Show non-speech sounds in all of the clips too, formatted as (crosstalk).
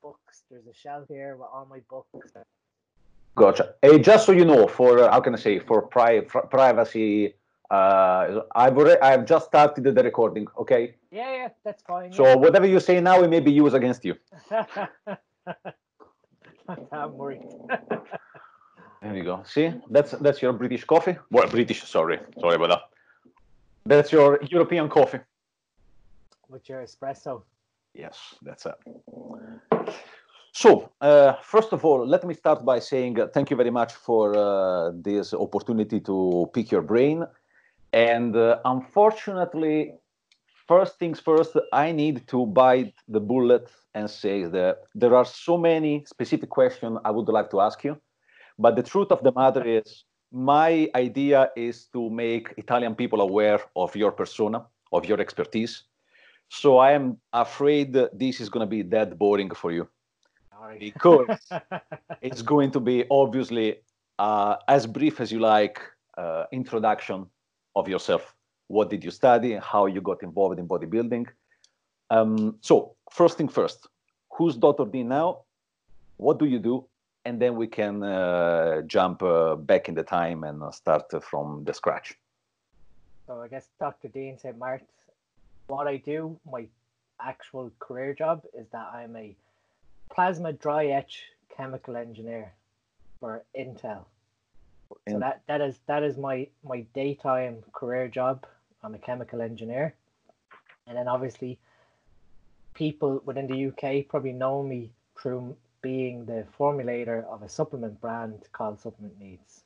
books. There's a shelf here with all my books. Gotcha. Hey, just so you know, for uh, how can I say, for pri- pri- privacy, uh, I've already, I've just started the recording. Okay. Yeah, yeah, that's fine. So whatever you say now, it may be used against you. (laughs) I'm worried. (laughs) There you go. See, that's that's your British coffee. Well, British. Sorry, sorry about that. That's your European coffee. With your espresso. Yes, that's it. So, uh, first of all, let me start by saying uh, thank you very much for uh, this opportunity to pick your brain. And uh, unfortunately, first things first, I need to bite the bullet and say that there are so many specific questions I would like to ask you. But the truth of the matter is, my idea is to make Italian people aware of your persona, of your expertise. So I am afraid this is going to be that boring for you Sorry. because (laughs) it's going to be obviously uh, as brief as you like uh, introduction of yourself. What did you study? How you got involved in bodybuilding? Um, so first thing first, who's Dr. D now? What do you do? And then we can uh, jump uh, back in the time and uh, start from the scratch. So I guess Dr. Dean St. Mart's. What I do, my actual career job is that I'm a plasma dry etch chemical engineer for Intel. So that, that is that is my my daytime career job. I'm a chemical engineer. And then obviously people within the UK probably know me through being the formulator of a supplement brand called Supplement Needs.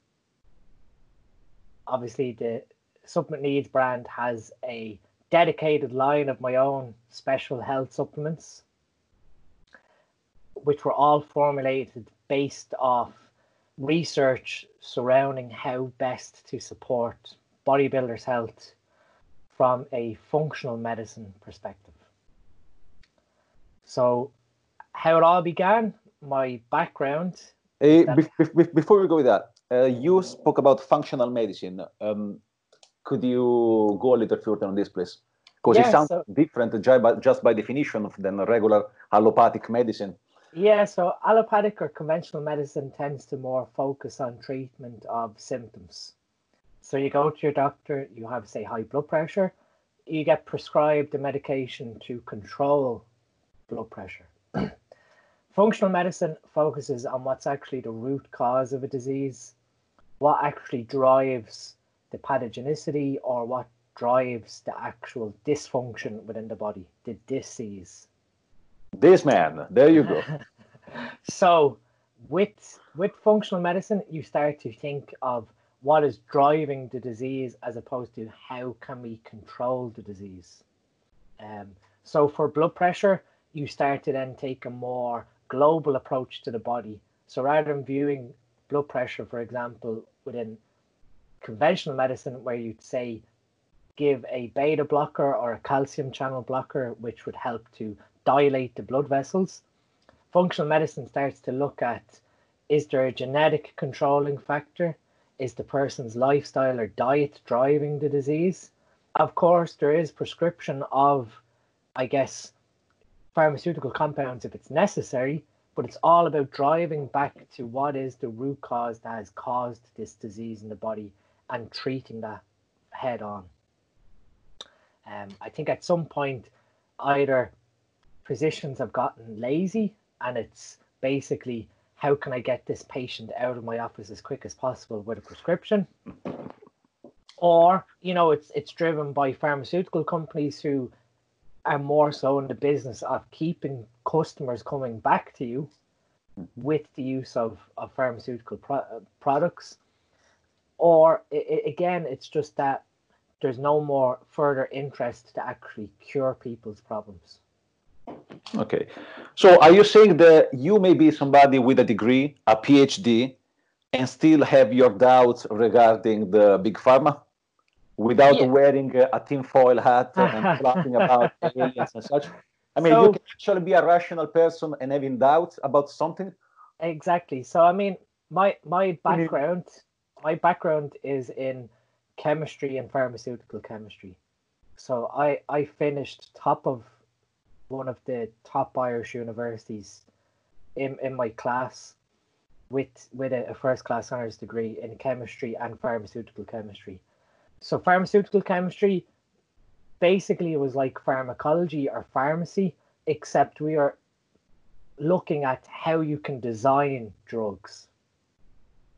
Obviously the Supplement Needs brand has a dedicated line of my own special health supplements, which were all formulated based off research surrounding how best to support bodybuilders' health from a functional medicine perspective. So, how it all began, my background. Eh, That- bef- bef- bef- before we go with that, uh, you spoke about functional medicine. Um, could you go a little further on this, please? Because Yeah, it sounds so- different ju- by- just by definition than regular allopathic medicine. Yeah, so allopathic or conventional medicine tends to more focus on treatment of symptoms. So you go to your doctor, you have, say, high blood pressure, you get prescribed a medication to control blood pressure. (clears throat) Functional medicine focuses on what's actually the root cause of a disease, what actually drives the pathogenicity, or what drives the actual dysfunction within the body, the disease. This man, there you go. (laughs) so with with functional medicine you start to think of what is driving the disease as opposed to how can we control the disease um, so for blood pressure you start to then take a more global approach to the body so rather than viewing blood pressure for example within conventional medicine where you'd say give a beta blocker or a calcium channel blocker which would help to dilate the blood vessels functional medicine starts to look at is there a genetic controlling factor? Is the person's lifestyle or diet driving the disease? Of course, there is prescription of, I guess, pharmaceutical compounds if it's necessary, but it's all about driving back to what is the root cause that has caused this disease in the body and treating that head on. Um, I think at some point, either physicians have gotten lazy and it's basically how can I get this patient out of my office as quick as possible with a prescription? Or, you know, it's it's driven by pharmaceutical companies who are more so in the business of keeping customers coming back to you with the use of, of pharmaceutical pro- uh, products. Or i i again, it's just that there's no more further interest to actually cure people's problems. Okay. So are you saying that you may be somebody with a degree, a PhD, and still have your doubts regarding the big pharma without Yeah. wearing a, a tinfoil hat and (laughs) flapping about aliens and such? I mean, you can actually be a rational person and having doubts about something. Exactly. So I mean, my my background, my background is in chemistry and pharmaceutical chemistry. So I I finished top of one of the top Irish universities in, in my class with with a, a first class honors degree in chemistry and pharmaceutical chemistry. So pharmaceutical chemistry basically it was like pharmacology or pharmacy, except we are looking at how you can design drugs.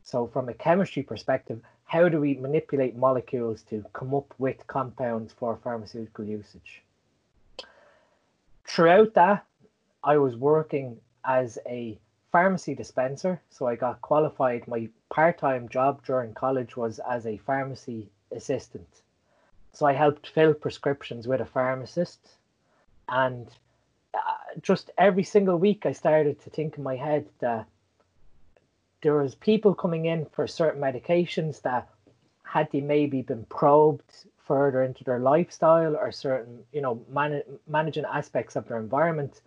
So from a chemistry perspective, how do we manipulate molecules to come up with compounds for pharmaceutical usage? Throughout that, I was working as a pharmacy dispenser. So I got qualified. My part time job during college was as a pharmacy assistant. So I helped fill prescriptions with a pharmacist. And uh, just every single week, I started to think in my head that there was people coming in for certain medications that had they maybe been probed further into their lifestyle or certain, you know, man- managing aspects of their environment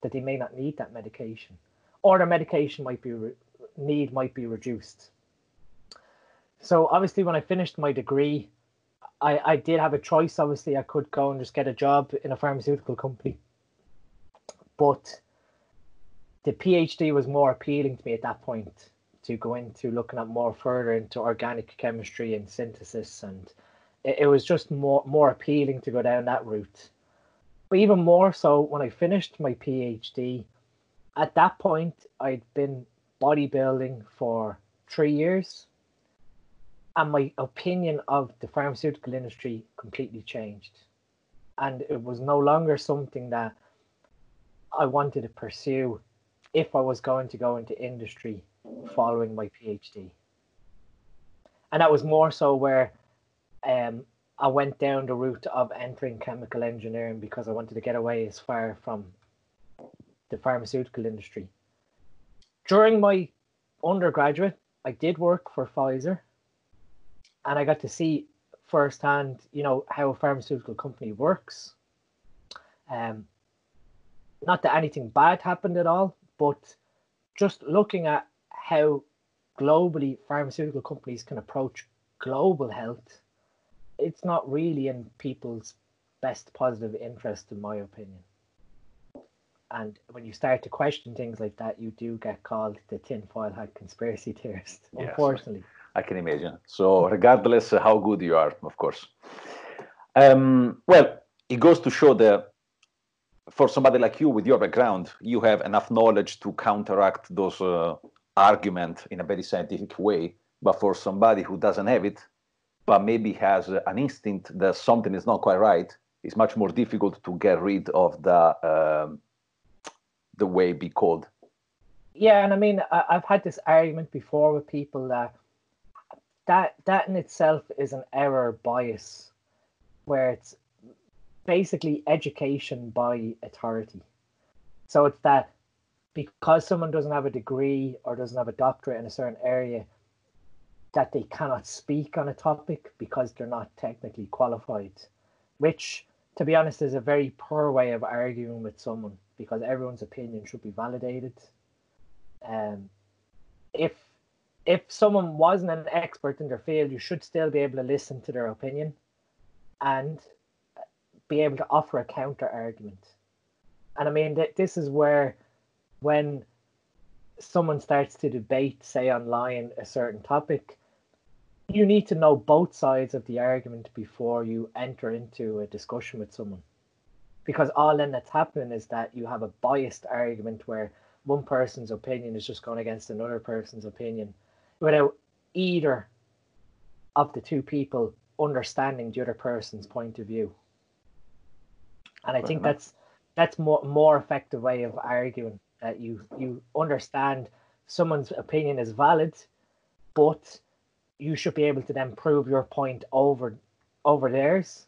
that they may not need that medication or their medication might be re- need might be reduced. So obviously, when I finished my degree, I, I did have a choice. Obviously, I could go and just get a job in a pharmaceutical company, but the PhD was more appealing to me at that point to go into looking at more further into organic chemistry and synthesis, and it, it was just more more appealing to go down that route. But even more so when I finished my PhD, at that point, I'd been bodybuilding for three years, and my opinion of the pharmaceutical industry completely changed. And it was no longer something that I wanted to pursue if I was going to go into industry following my PhD. And that was more so where um, I went down the route of entering chemical engineering because I wanted to get away as far from the pharmaceutical industry. During my undergraduate, I did work for Pfizer and I got to see firsthand, you know, how a pharmaceutical company works. Um, not that anything bad happened at all, but just looking at how globally pharmaceutical companies can approach global health, it's not really in people's best positive interest, in my opinion. And when you start to question things like that, you do get called the tinfoil hat conspiracy theorist, (laughs) yes, unfortunately. I can imagine. So, regardless how good you are, of course. Um, well, it goes to show that for somebody like you with your background, you have enough knowledge to counteract those uh, arguments in a very scientific way. But for somebody who doesn't have it, but maybe has an instinct that something is not quite right, it's much more difficult to get rid of the um, the way be called. Yeah, and I mean, I, have had this argument before with people that that that in itself is an error bias, where it's basically education by authority. So it's that because someone doesn't have a degree or doesn't have a doctorate in a certain area, that they cannot speak on a topic because they're not technically qualified, which, to be honest, is a very poor way of arguing with someone because everyone's opinion should be validated. Um, if if someone wasn't an expert in their field, you should still be able to listen to their opinion and be able to offer a counter argument. And I mean, th- this is where when someone starts to debate, say online, a certain topic, you need to know both sides of the argument before you enter into a discussion with someone because all then that's happening is that you have a biased argument where one person's opinion is just going against another person's opinion without either of the two people understanding the other person's point of view. And I think that's that's more more effective way of arguing that you you understand someone's opinion is valid, but you should be able to then prove your point over over theirs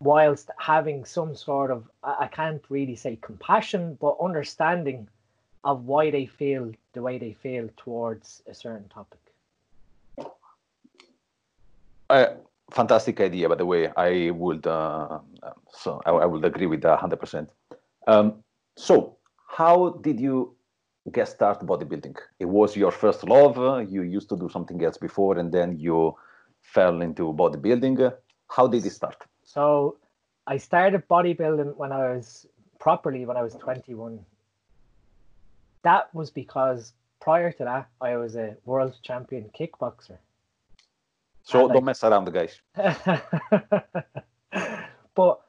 whilst having some sort of I can't really say compassion, but understanding of why they feel the way they feel towards a certain topic. Uh, fantastic idea, by the way. I would uh, so I, I, would agree with that hundred um, percent. So, how did you get started bodybuilding? It was your first love. You used to do something else before, and then you fell into bodybuilding. How did it start? So I started bodybuilding when I was properly when I was 21. that was because prior to that, I was a world champion kickboxer. So don't mess around, guys. (laughs) but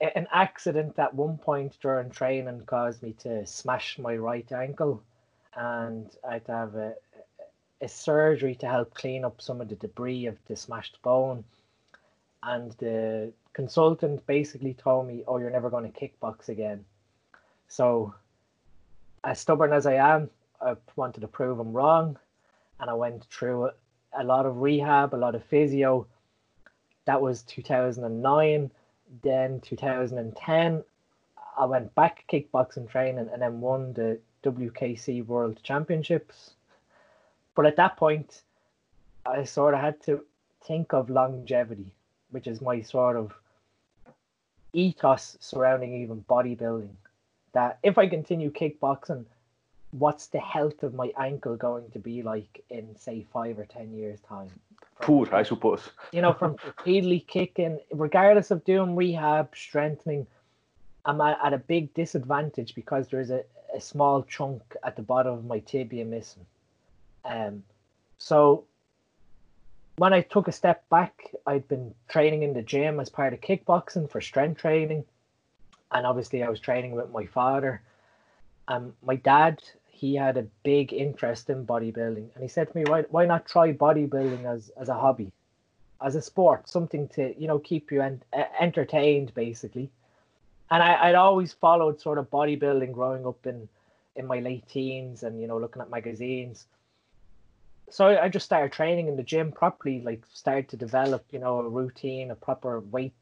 an accident at one point during training caused me to smash my right ankle, and I'd have a, a surgery to help clean up some of the debris of the smashed bone. And the consultant basically told me, "Oh, you're never going to kickbox again." So, as stubborn as I am, I wanted to prove him wrong, and I went through a lot of rehab, a lot of physio. That was 2009. Then 2010, I went back kickboxing training and then won the WKC World Championships. But at that point, I sort of had to think of longevity, which is my sort of ethos surrounding even bodybuilding. That if I continue kickboxing, what's the health of my ankle going to be like in say five or ten years time poor i suppose you know from repeatedly kicking regardless of doing rehab strengthening i'm at, at a big disadvantage because there's a, a small chunk at the bottom of my tibia missing. Um so when i took a step back i'd been training in the gym as part of kickboxing for strength training. And obviously i was training with my father. Um, my dad he had a big interest in bodybuilding, and he said to me, "Why why not try bodybuilding as as a hobby, as a sport, something to you know keep you en- entertained, basically." And I, I'd always followed sort of bodybuilding growing up in in my late teens, and you know looking at magazines. So I, I just started training in the gym properly, like started to develop you know a routine, a proper weight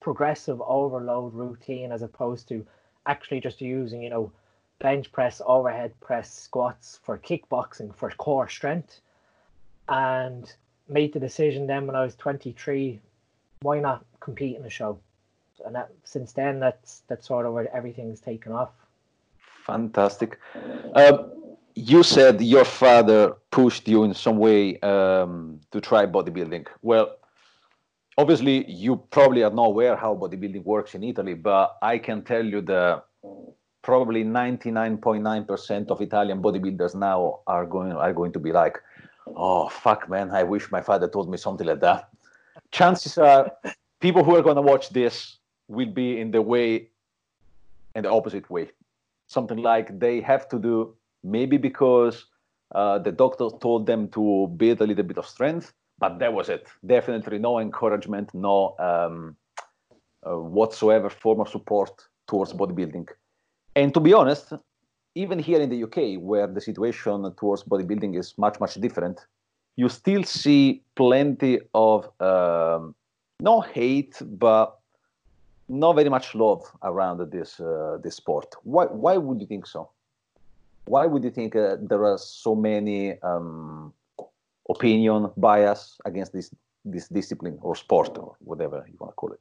progressive overload routine, as opposed to actually just using you know bench press, overhead press, squats for kickboxing for core strength, and made the decision then when I was 23, why not compete in a show? And that, since then, that's that's sort of where everything's taken off. Fantastic. Uh, you said your father pushed you in some way um, to try bodybuilding. Well, obviously, you probably are not aware how bodybuilding works in Italy, but I can tell you that probably 99.9% of Italian bodybuilders now are going are going to be like, oh fuck man, I wish my father told me something like that. Chances are people who are going to watch this will be in the way in the opposite way. Something like they have to do maybe because uh, the doctor told them to build a little bit of strength, but that was it. Definitely no encouragement, no um, uh, whatsoever form of support towards bodybuilding. And to be honest, even here in the UK, where the situation towards bodybuilding is much, much different, you still see plenty of um, no hate, but not very much love around this uh, this sport. Why why would you think so? Why would you think uh, there are so many um, opinion bias against this this discipline or sport or whatever you want to call it?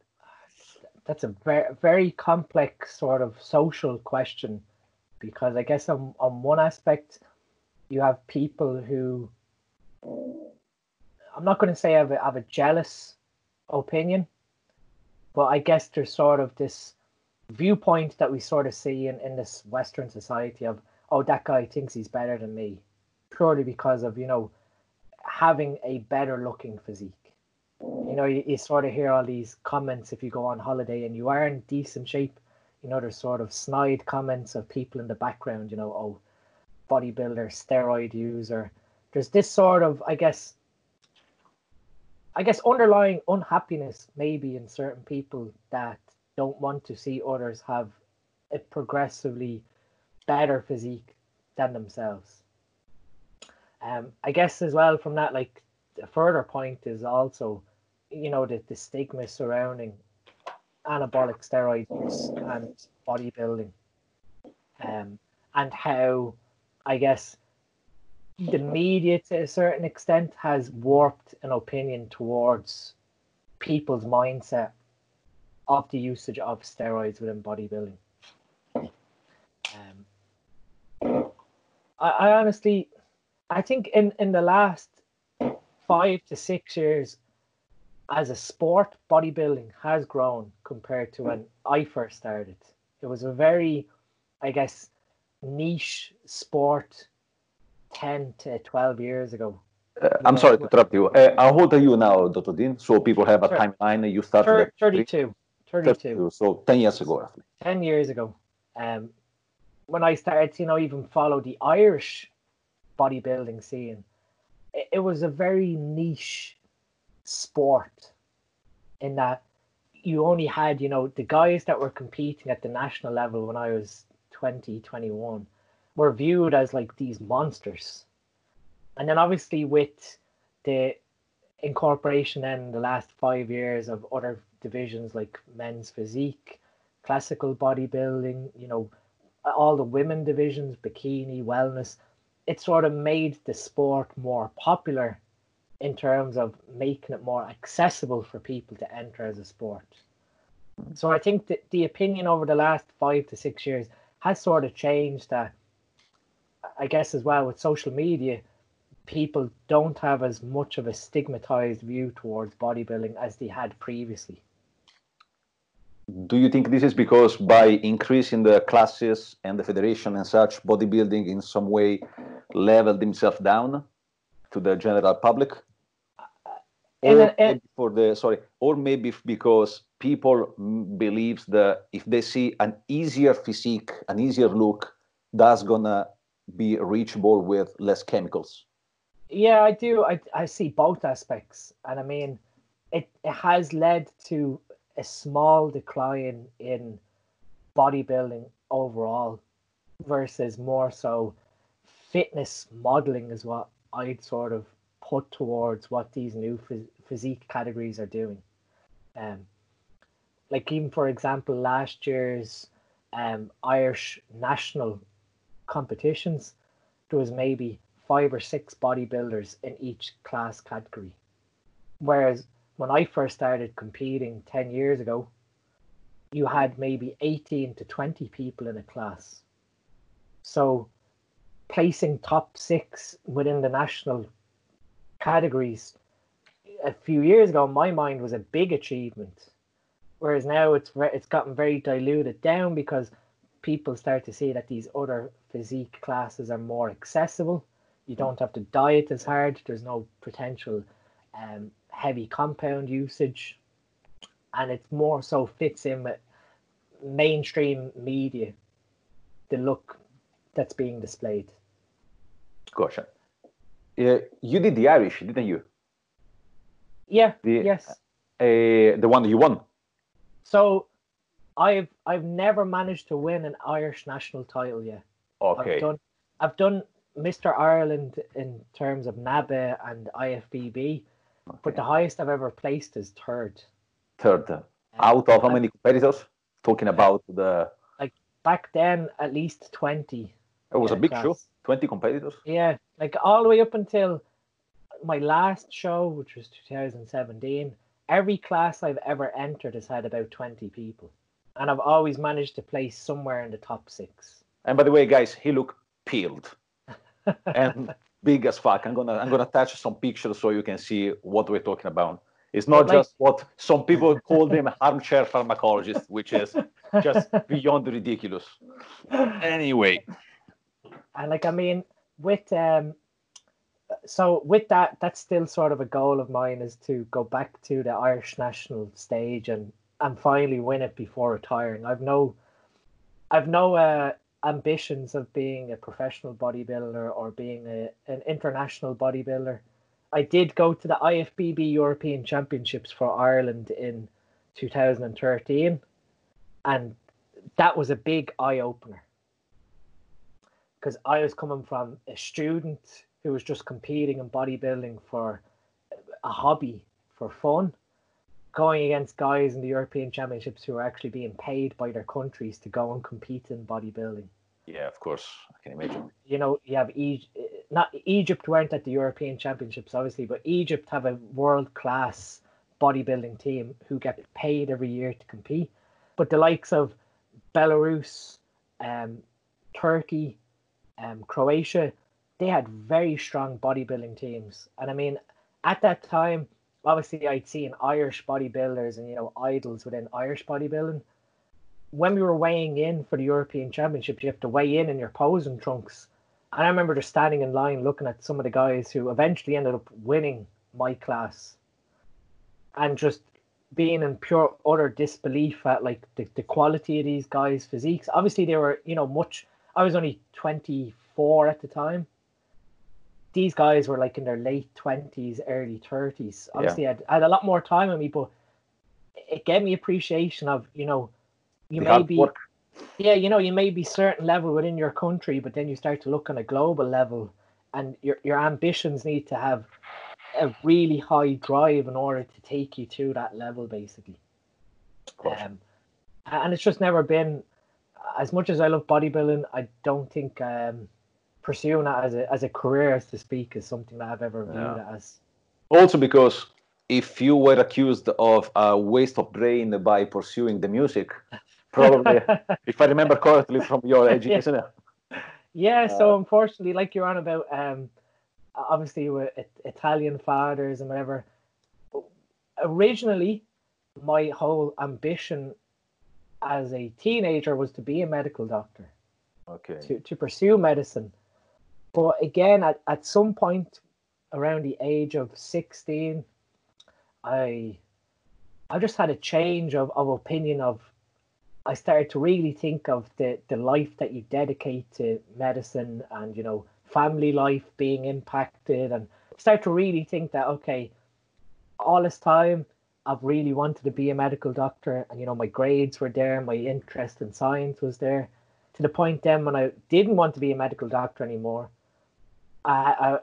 That's a very very complex sort of social question because I guess on, on one aspect you have people who I'm not going to say have a, have a jealous opinion, but I guess there's sort of this viewpoint that we sort of see in, in this Western society of, oh, that guy thinks he's better than me, purely because of, you know, having a better looking physique you know, you, you sort of hear all these comments if you go on holiday and you are in decent shape. You know, there's sort of snide comments of people in the background, you know, oh, bodybuilder, steroid user. There's this sort of, I guess, I guess underlying unhappiness maybe in certain people that don't want to see others have a progressively better physique than themselves. Um, I guess as well from that, like a further point is also, you know, the, the stigma surrounding anabolic steroids and bodybuilding, um, and how, I guess, the media to a certain extent has warped an opinion towards people's mindset of the usage of steroids within bodybuilding. Um, I, I honestly, I think in in the last five to six years as a sport, bodybuilding has grown compared to when I first started. It was a very, I guess, niche sport 10 to 12 years ago. Uh, I'm sorry to interrupt you. Uh, how old are you now, Dr. Dean? So people have a timeline. You started 32. 32. 32. So 10 years ago, roughly. 10 years ago. Um, when I started you know even follow the Irish bodybuilding scene, it, was a very niche sport in that you only had you know the guys that were competing at the national level when I was 20, 21 were viewed as like these monsters. And then obviously with the incorporation in the last five years of other divisions like men's physique, classical bodybuilding, you know, all the women divisions, bikini, wellness, it sort of made the sport more popular in terms of making it more accessible for people to enter as a sport. So I think that the opinion over the last five to six years has sort of changed that I guess as well with social media, people don't have as much of a stigmatized view towards bodybuilding as they had previously. Do you think this is because by increasing the classes and the federation and such, bodybuilding in some way leveled themselves down to the general public? Or maybe for the sorry, or maybe because people believes that if they see an easier physique, an easier look, that's gonna be reachable with less chemicals. Yeah, I do. I I see both aspects, and I mean, it it has led to a small decline in bodybuilding overall versus more so fitness modeling is what I'd sort of put towards what these new phys- physique categories are doing. Um, like even for example, last year's um, Irish national competitions, there was maybe five or six bodybuilders in each class category. Whereas when I first started competing 10 years ago, you had maybe 18 to 20 people in a class. So placing top six within the national categories a few years ago, in my mind, was a big achievement. Whereas now it's it's gotten very diluted down because people start to see that these other physique classes are more accessible. You don't have to diet as hard. There's no potential um, heavy compound usage, and it's more so fits in with mainstream media. The look that's being displayed. Gotcha. Uh, you did the Irish, didn't you? Yeah. The, yes. Uh, the one that you won. So I've I've never managed to win an Irish national title yet. Okay. I've done I've done Mr. Ireland in terms of NABBA and IFBB. But the highest I've ever placed is third. Third. Um, Out of how many competitors? Talking about the like back then, at least twenty. It was a big class. show. Twenty competitors. Yeah, like all the way up until my last show, which was 2017. Every class I've ever entered has had about 20 people and I've always managed to place somewhere in the top six. And by the way, guys, he looked peeled (laughs) and big as fuck. I'm gonna I'm gonna attach some pictures so you can see what we're talking about. It's not like, just what some people call them (laughs) armchair pharmacologist, which is just beyond ridiculous. Anyway. And like I mean, with um so with that, that's still sort of a goal of mine is to go back to the Irish national stage and and finally win it before retiring. I've no, I've no uh, ambitions of being a professional bodybuilder or being a, an international bodybuilder. I did go to the IFBB European Championships for Ireland in 2013, and that was a big eye opener because I was coming from a student who was just competing in bodybuilding for a hobby for fun going against guys in the European Championships who are actually being paid by their countries to go and compete in bodybuilding. Yeah, of course, I can imagine. You know, you have Egypt. Not Egypt weren't at the European Championships, obviously, but Egypt have a world class bodybuilding team who get paid every year to compete. But the likes of Belarus, um, Turkey, um, Croatia, they had very strong bodybuilding teams. And I mean, at that time, obviously I'd seen Irish bodybuilders and you know idols within Irish bodybuilding. When we were weighing in for the European Championship, you have to weigh in in your posing trunks. And I remember just standing in line looking at some of the guys who eventually ended up winning my class and just being in pure utter disbelief at like the, the quality of these guys' physiques. Obviously they were, you know, much I was only 24 at the time. These guys were like in their late 20s, early 30s. Obviously yeah. I, had, I had a lot more time on me, but it gave me appreciation of, you know, you may be work. yeah, you know, you may be certain level within your country, but then you start to look on a global level and your your ambitions need to have a really high drive in order to take you to that level, basically. Um, and it's just never been as much as I love bodybuilding. I don't think um, pursuing that as a as a career, as to speak, is something that I've ever viewed yeah. as. Also, because if you were accused of a waste of brain by pursuing the music, probably, (laughs) if I remember correctly from your (laughs) education. yeah. yeah, so uh, unfortunately, like you're on about, um, obviously with Italian fathers and whatever. Originally, my whole ambition as a teenager was to be a medical doctor. Okay. To to pursue medicine, but again, at at some point around the age of sixteen, I I just had a change of, of opinion of I started to really think of the, the life that you dedicate to medicine and, you know, family life being impacted and start to really think that, okay, all this time I've really wanted to be a medical doctor and, you know, my grades were there, my interest in science was there to the point then when I didn't want to be a medical doctor anymore, I, I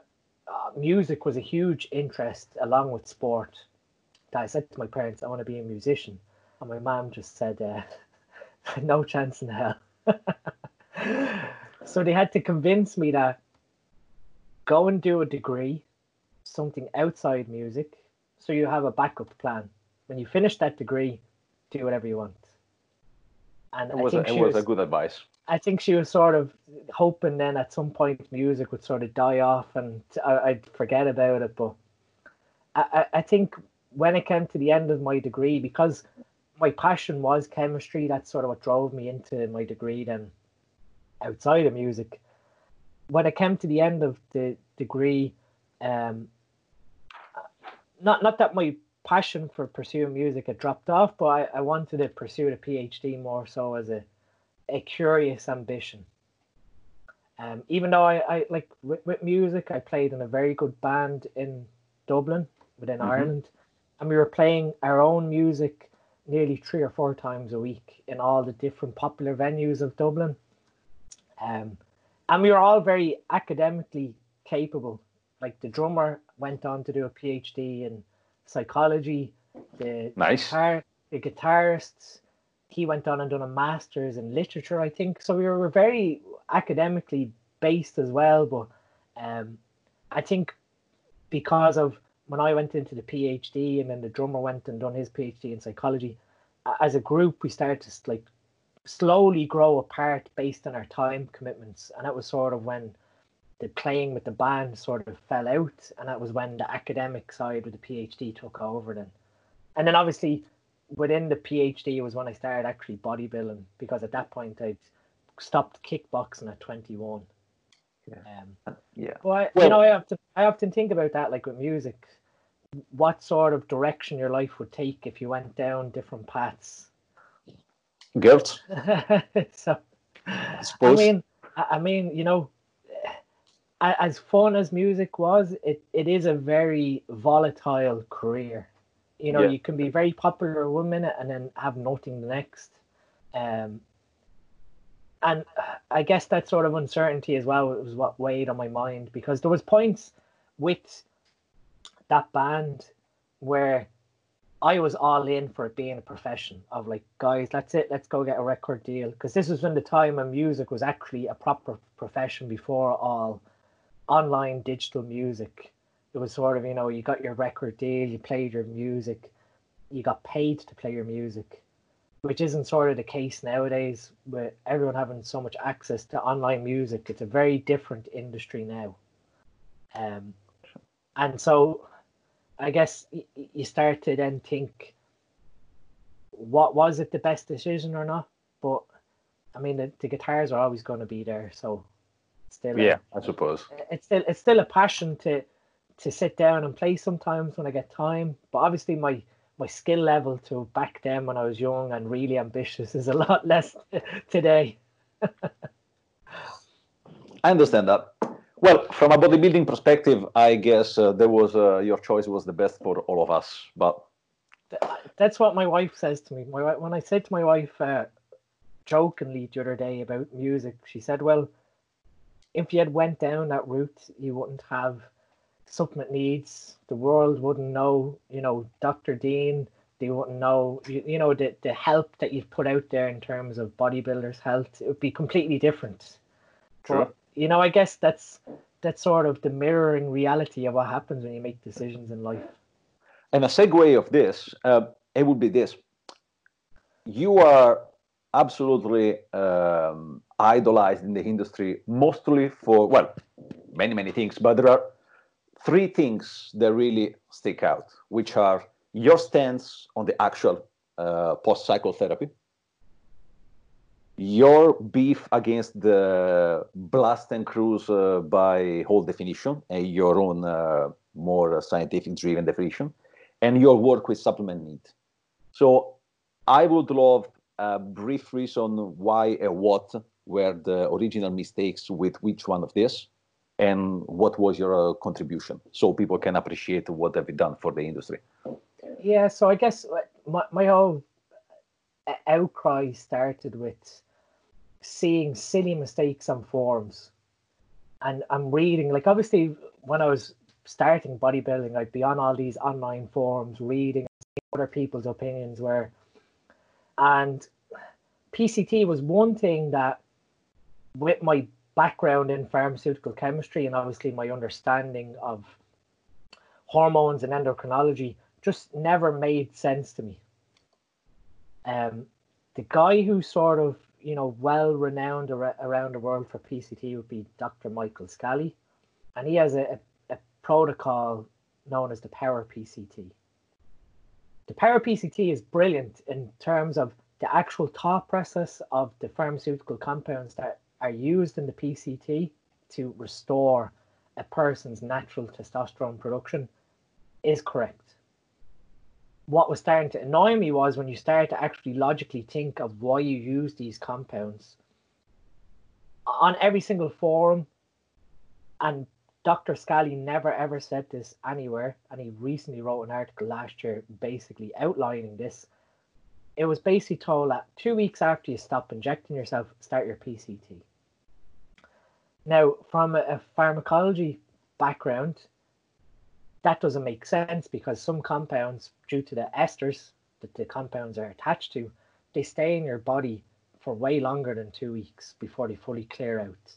uh, music was a huge interest along with sport. That I said to my parents, I want to be a musician. And my mom just said, uh, (laughs) no chance in hell. (laughs) so they had to convince me that go and do a degree, something outside music, so you have a backup plan. When you finish that degree, do whatever you want. And it was, a, it was, was a good advice. I think she was sort of hoping then at some point music would sort of die off and I, would forget about it. But I, I think when it came to the end of my degree, because my passion was chemistry. That's sort of what drove me into my degree. Then, outside of music, when I came to the end of the degree, um, not not that my passion for pursuing music had dropped off, but I, I wanted to pursue a PhD more so as a a curious ambition. Um, even though I, I like with, with music, I played in a very good band in Dublin within mm-hmm. Ireland, and we were playing our own music nearly three or four times a week in all the different popular venues of Dublin. Um, and we were all very academically capable. Like the drummer went on to do a PhD in psychology. The nice. Guitar, the guitarists, he went on and done a master's in literature, I think. So we were very academically based as well. But um, I think because of when I went into the PhD and then the drummer went and done his PhD in psychology, as a group we started to like slowly grow apart based on our time commitments, and that was sort of when the playing with the band sort of fell out, and that was when the academic side with the PhD took over. Then, and then obviously within the PhD was when I started actually bodybuilding because at that point I'd stopped kickboxing at 21. Yeah. Um, yeah. Well, well, you know, I often I often think about that, like with music, what sort of direction your life would take if you went down different paths. Guilt. (laughs) so, I, I mean, I mean, you know, as fun as music was, it, it is a very volatile career. You know, yeah. you can be very popular one minute and then have nothing the next. Um, and uh, I guess that sort of uncertainty as well was what weighed on my mind because there was points with that band where I was all in for it being a profession of like, guys, that's it, let's go get a record deal. Because this was when the time when music was actually a proper profession before all online digital music. It was sort of, you know, you got your record deal, you played your music, you got paid to play your music which isn't sort of the case nowadays with everyone having so much access to online music. It's a very different industry now. Um, and so I guess you start to then think, what was it the best decision or not? but I mean the, the guitars are always going to be there, so still yeah, a, I suppose it's still it's still a passion to to sit down and play sometimes when I get time. But obviously my my skill level to back then when I was young and really ambitious is a (laughs) lot less today. I understand that. Well, from a bodybuilding perspective, I guess uh, there was uh, your choice was the best for all of us. But that's what my wife says to me. My when I said to my wife uh, jokingly the other day about music, she said, "Well, if you had went down that route, you wouldn't have supplement needs. The world wouldn't know. You know, Dr. Dean. They wouldn't know. You, you know the the help that you've put out there in terms of bodybuilders' health. It would be completely different." True. But, you know, I guess that's that's sort of the mirroring reality of what happens when you make decisions in life. And a segue of this, uh, it would be this: you are absolutely um, idolized in the industry, mostly for well, many many things, but there are three things that really stick out, which are your stance on the actual uh, post cycle therapy your beef against the blast and cruise uh, by whole definition and your own uh, more scientific driven definition and your work with supplement need. So i would love a brief reason why and what were the original mistakes with which one of this and what was your uh, contribution so people can appreciate what have you done for the industry yeah so i guess uh, my, my whole outcry started with seeing silly mistakes on forums. And I'm reading, like, obviously, when I was starting bodybuilding, I'd be on all these online forums reading other people's opinions were. And PCT was one thing that, with my background in pharmaceutical chemistry and obviously my understanding of hormones and endocrinology, just never made sense to me. Um, the guy who sort of you know well renowned ar- around the world for PCT would be Dr. Michael Scally, and he has a, a, a protocol known as the Power PCT. The Power PCT is brilliant in terms of the actual thought process of the pharmaceutical compounds that are used in the PCT to restore a person's natural testosterone production is correct. What was starting to annoy me was when you start to actually logically think of why you use these compounds. On every single forum and dr scally never ever said this anywhere and he recently wrote an article last year basically outlining this. It was basically told that two weeks after you stop injecting yourself start your pct now from a, pharmacology background that doesn't make sense because some compounds, due to the esters that the compounds are attached to, they stay in your body for way longer than two weeks before they fully clear out.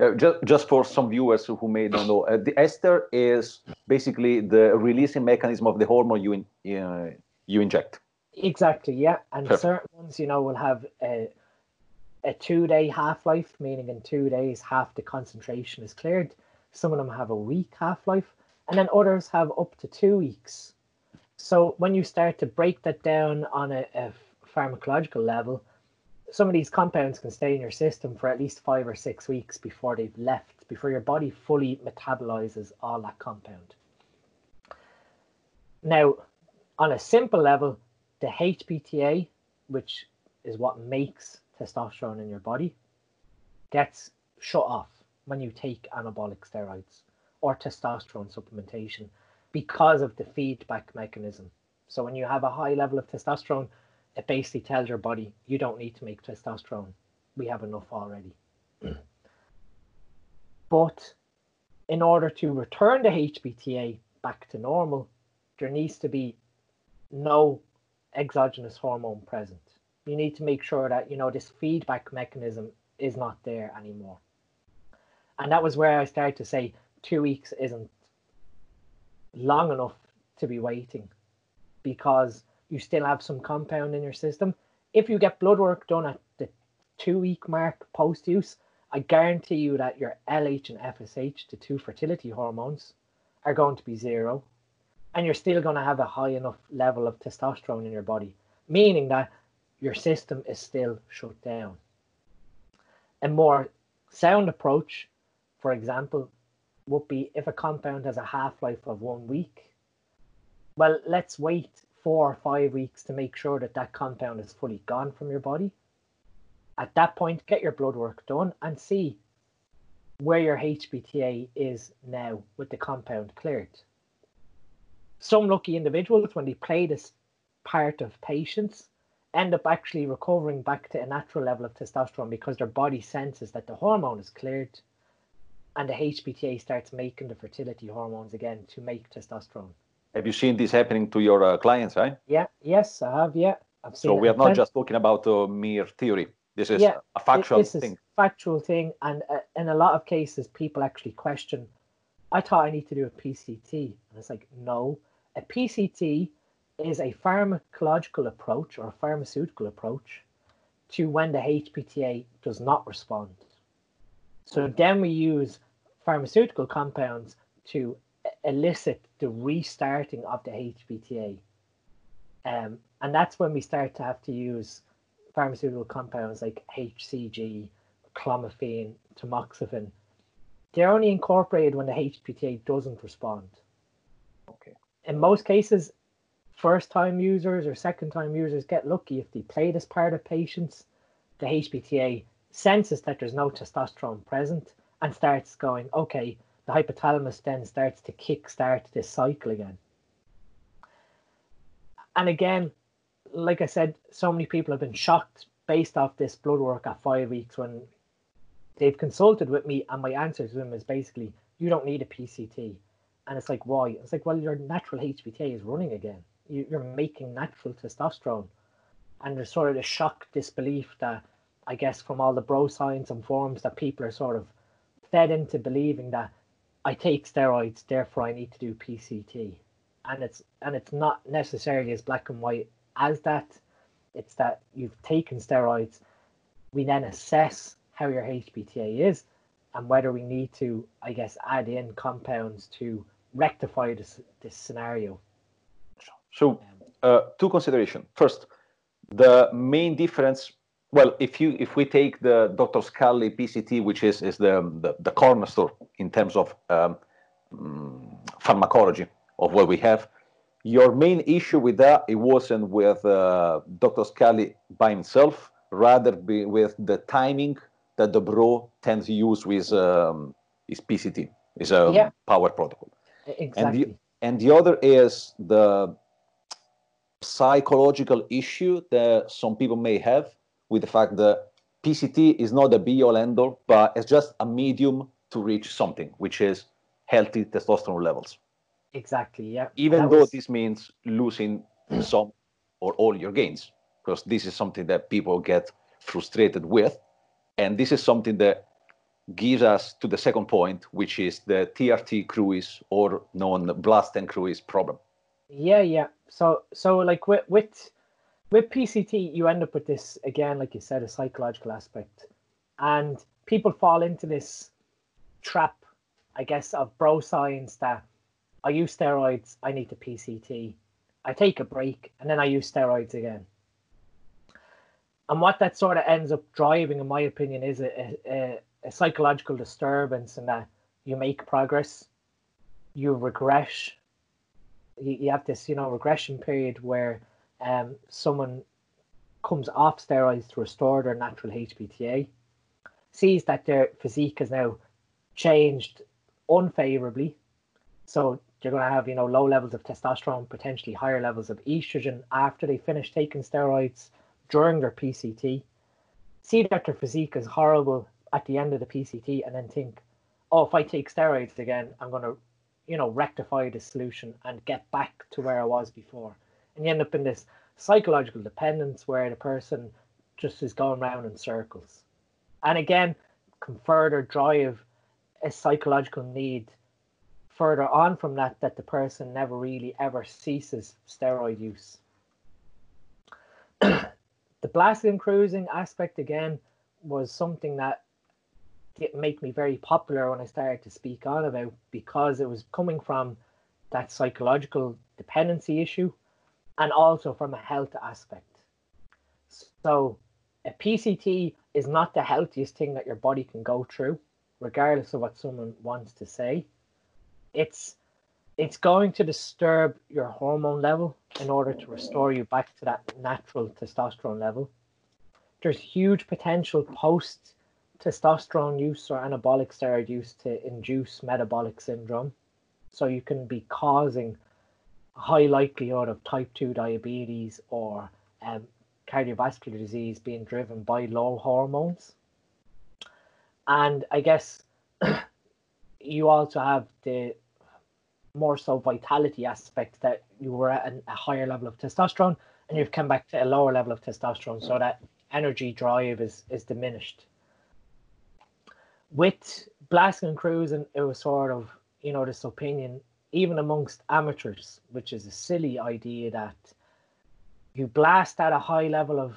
Uh, just, just for some viewers who may not know, uh, the ester is basically the releasing mechanism of the hormone you in, uh, you inject. Exactly, yeah. And Perfect. certain ones, you know, will have a, two day half life, meaning in two days half the concentration is cleared. Some of them have a week half life and then others have up to two weeks. So when you start to break that down on a, a pharmacological level, some of these compounds can stay in your system for at least five or six weeks before they've left, before your body fully metabolizes all that compound. Now, on a simple level, the HPTA, which is what makes testosterone in your body, gets shut off when you take anabolic steroids or testosterone supplementation because of the feedback mechanism. So when you have a high level of testosterone, it basically tells your body you don't need to make testosterone. We have enough already. (clears throat) but in order to return the HPTA back to normal, there needs to be no exogenous hormone present. You need to make sure that you know this feedback mechanism is not there anymore. And that was where I started to say two weeks isn't long enough to be waiting because you still have some compound in your system. If you get blood work done at the two week mark post use, I guarantee you that your LH and FSH, the two fertility hormones, are going to be zero. And you're still going to have a high enough level of testosterone in your body, meaning that your system is still shut down. A more sound approach, for example, would be if a compound has a half life of one week. Well, let's wait four or five weeks to make sure that that compound is fully gone from your body. At that point, get your blood work done and see where your HPTA is now with the compound cleared. Some lucky individuals, when they play this part of patients, end up actually recovering back to a natural level of testosterone because their body senses that the hormone is cleared and the HPTA starts making the fertility hormones again to make testosterone. Have you seen this happening to your uh, clients, right? Yeah, yes, I have. Yeah, I've seen. So we are not just talking about uh, mere theory. This is yeah, a factual this thing. Is factual thing, and uh, in a lot of cases, people actually question. I thought I need to do a PCT, and it's like no, a PCT is a pharmacological approach or a pharmaceutical approach to when the HPTA does not respond. So then we use pharmaceutical compounds to elicit the restarting of the HPTA. Um, and that's when we start to have to use pharmaceutical compounds like HCG, clomiphene, tamoxifen. They're only incorporated when the HPTA doesn't respond. Okay. In most cases, first time users or second time users get lucky if they play this part of patients. The HPTA senses that there's no testosterone present and starts going, okay, the hypothalamus then starts to kickstart this cycle again. And again, like I said, so many people have been shocked based off this blood work at five weeks when they've consulted with me, and my answer to them is basically, you don't need a PCT. And it's like, why? It's like, well, your natural HPTA is running again. You're making natural testosterone. And there's sort of the shock disbelief that I guess from all the bro science and forums that people are sort of fed into believing that I take steroids, therefore I need to do PCT. And it's and it's not necessarily as black and white as that. It's that you've taken steroids. We then assess how your HPTA is and whether we need to, I guess, add in compounds to rectify this this scenario. So, uh, two consideration. First, the main difference well, if you if we take the Dr. Scully PCT, which is is the the, the cornerstone in terms of um, mm, pharmacology of what we have, your main issue with that it wasn't with uh, Dr. Scully by himself, rather be with the timing that the bro tends to use with um, his PCT, is a yeah. power protocol. Exactly. And the, and the other is the psychological issue that some people may have with the fact that PCT is not a be all end all, but it's just a medium to reach something, which is healthy testosterone levels. Exactly. Yeah. Even that though was... this means losing (clears throat) some or all your gains, because this is something that people get frustrated with. And this is something that gives us to the second point, which is the TRT cruise or known blast and cruise problem. Yeah, yeah. So, so like with, with with PCT, you end up with this again, like you said, a psychological aspect, and people fall into this trap, I guess, of bro science that I use steroids, I need to PCT, I take a break, and then I use steroids again. And what that sort of ends up driving, in my opinion, is a, a, a psychological disturbance and that you make progress, you regress, you, have this, you know, regression period where um, someone comes off steroids to restore their natural HPTA, sees that their physique has now changed unfavorably. So they're going to have, you know, low levels of testosterone, potentially higher levels of estrogen after they finish taking steroids during their PCT. See that their physique is horrible at the end of the PCT and then think, oh, if I take steroids again, I'm going to, you know, rectify the solution and get back to where I was before and you end up in this psychological dependence where the person just is going around in circles. And again, can further drive a psychological need further on from that that the person never really ever ceases steroid use. (clears throat) the blasting cruising aspect again was something that didn't make me very popular when I started to speak on about because it was coming from that psychological dependency issue and also from a health aspect. So a PCT is not the healthiest thing that your body can go through, regardless of what someone wants to say. It's it's going to disturb your hormone level in order to restore you back to that natural testosterone level. There's huge potential post testosterone use or anabolic steroid use to induce metabolic syndrome. So you can be causing a high likelihood of type 2 diabetes or um, cardiovascular disease being driven by low hormones. And I guess (clears throat) you also have the more so vitality aspect that you were at a higher level of testosterone and you've come back to a lower level of testosterone so that energy drive is is diminished with blasting and cruising it was sort of you know this opinion even amongst amateurs which is a silly idea that you blast at a high level of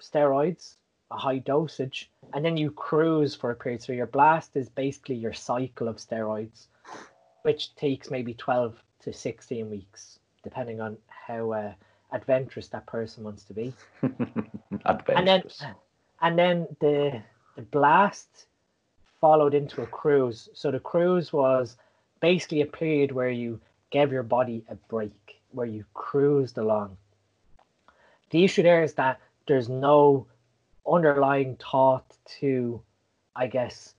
steroids a high dosage and then you cruise for a period so your blast is basically your cycle of steroids which takes maybe 12 to 16 weeks, depending on how uh, adventurous that person wants to be. (laughs) and then, and then the the blast followed into a cruise. So the cruise was basically a period where you gave your body a break, where you cruised along. The issue there is that there's no underlying thought to, I guess,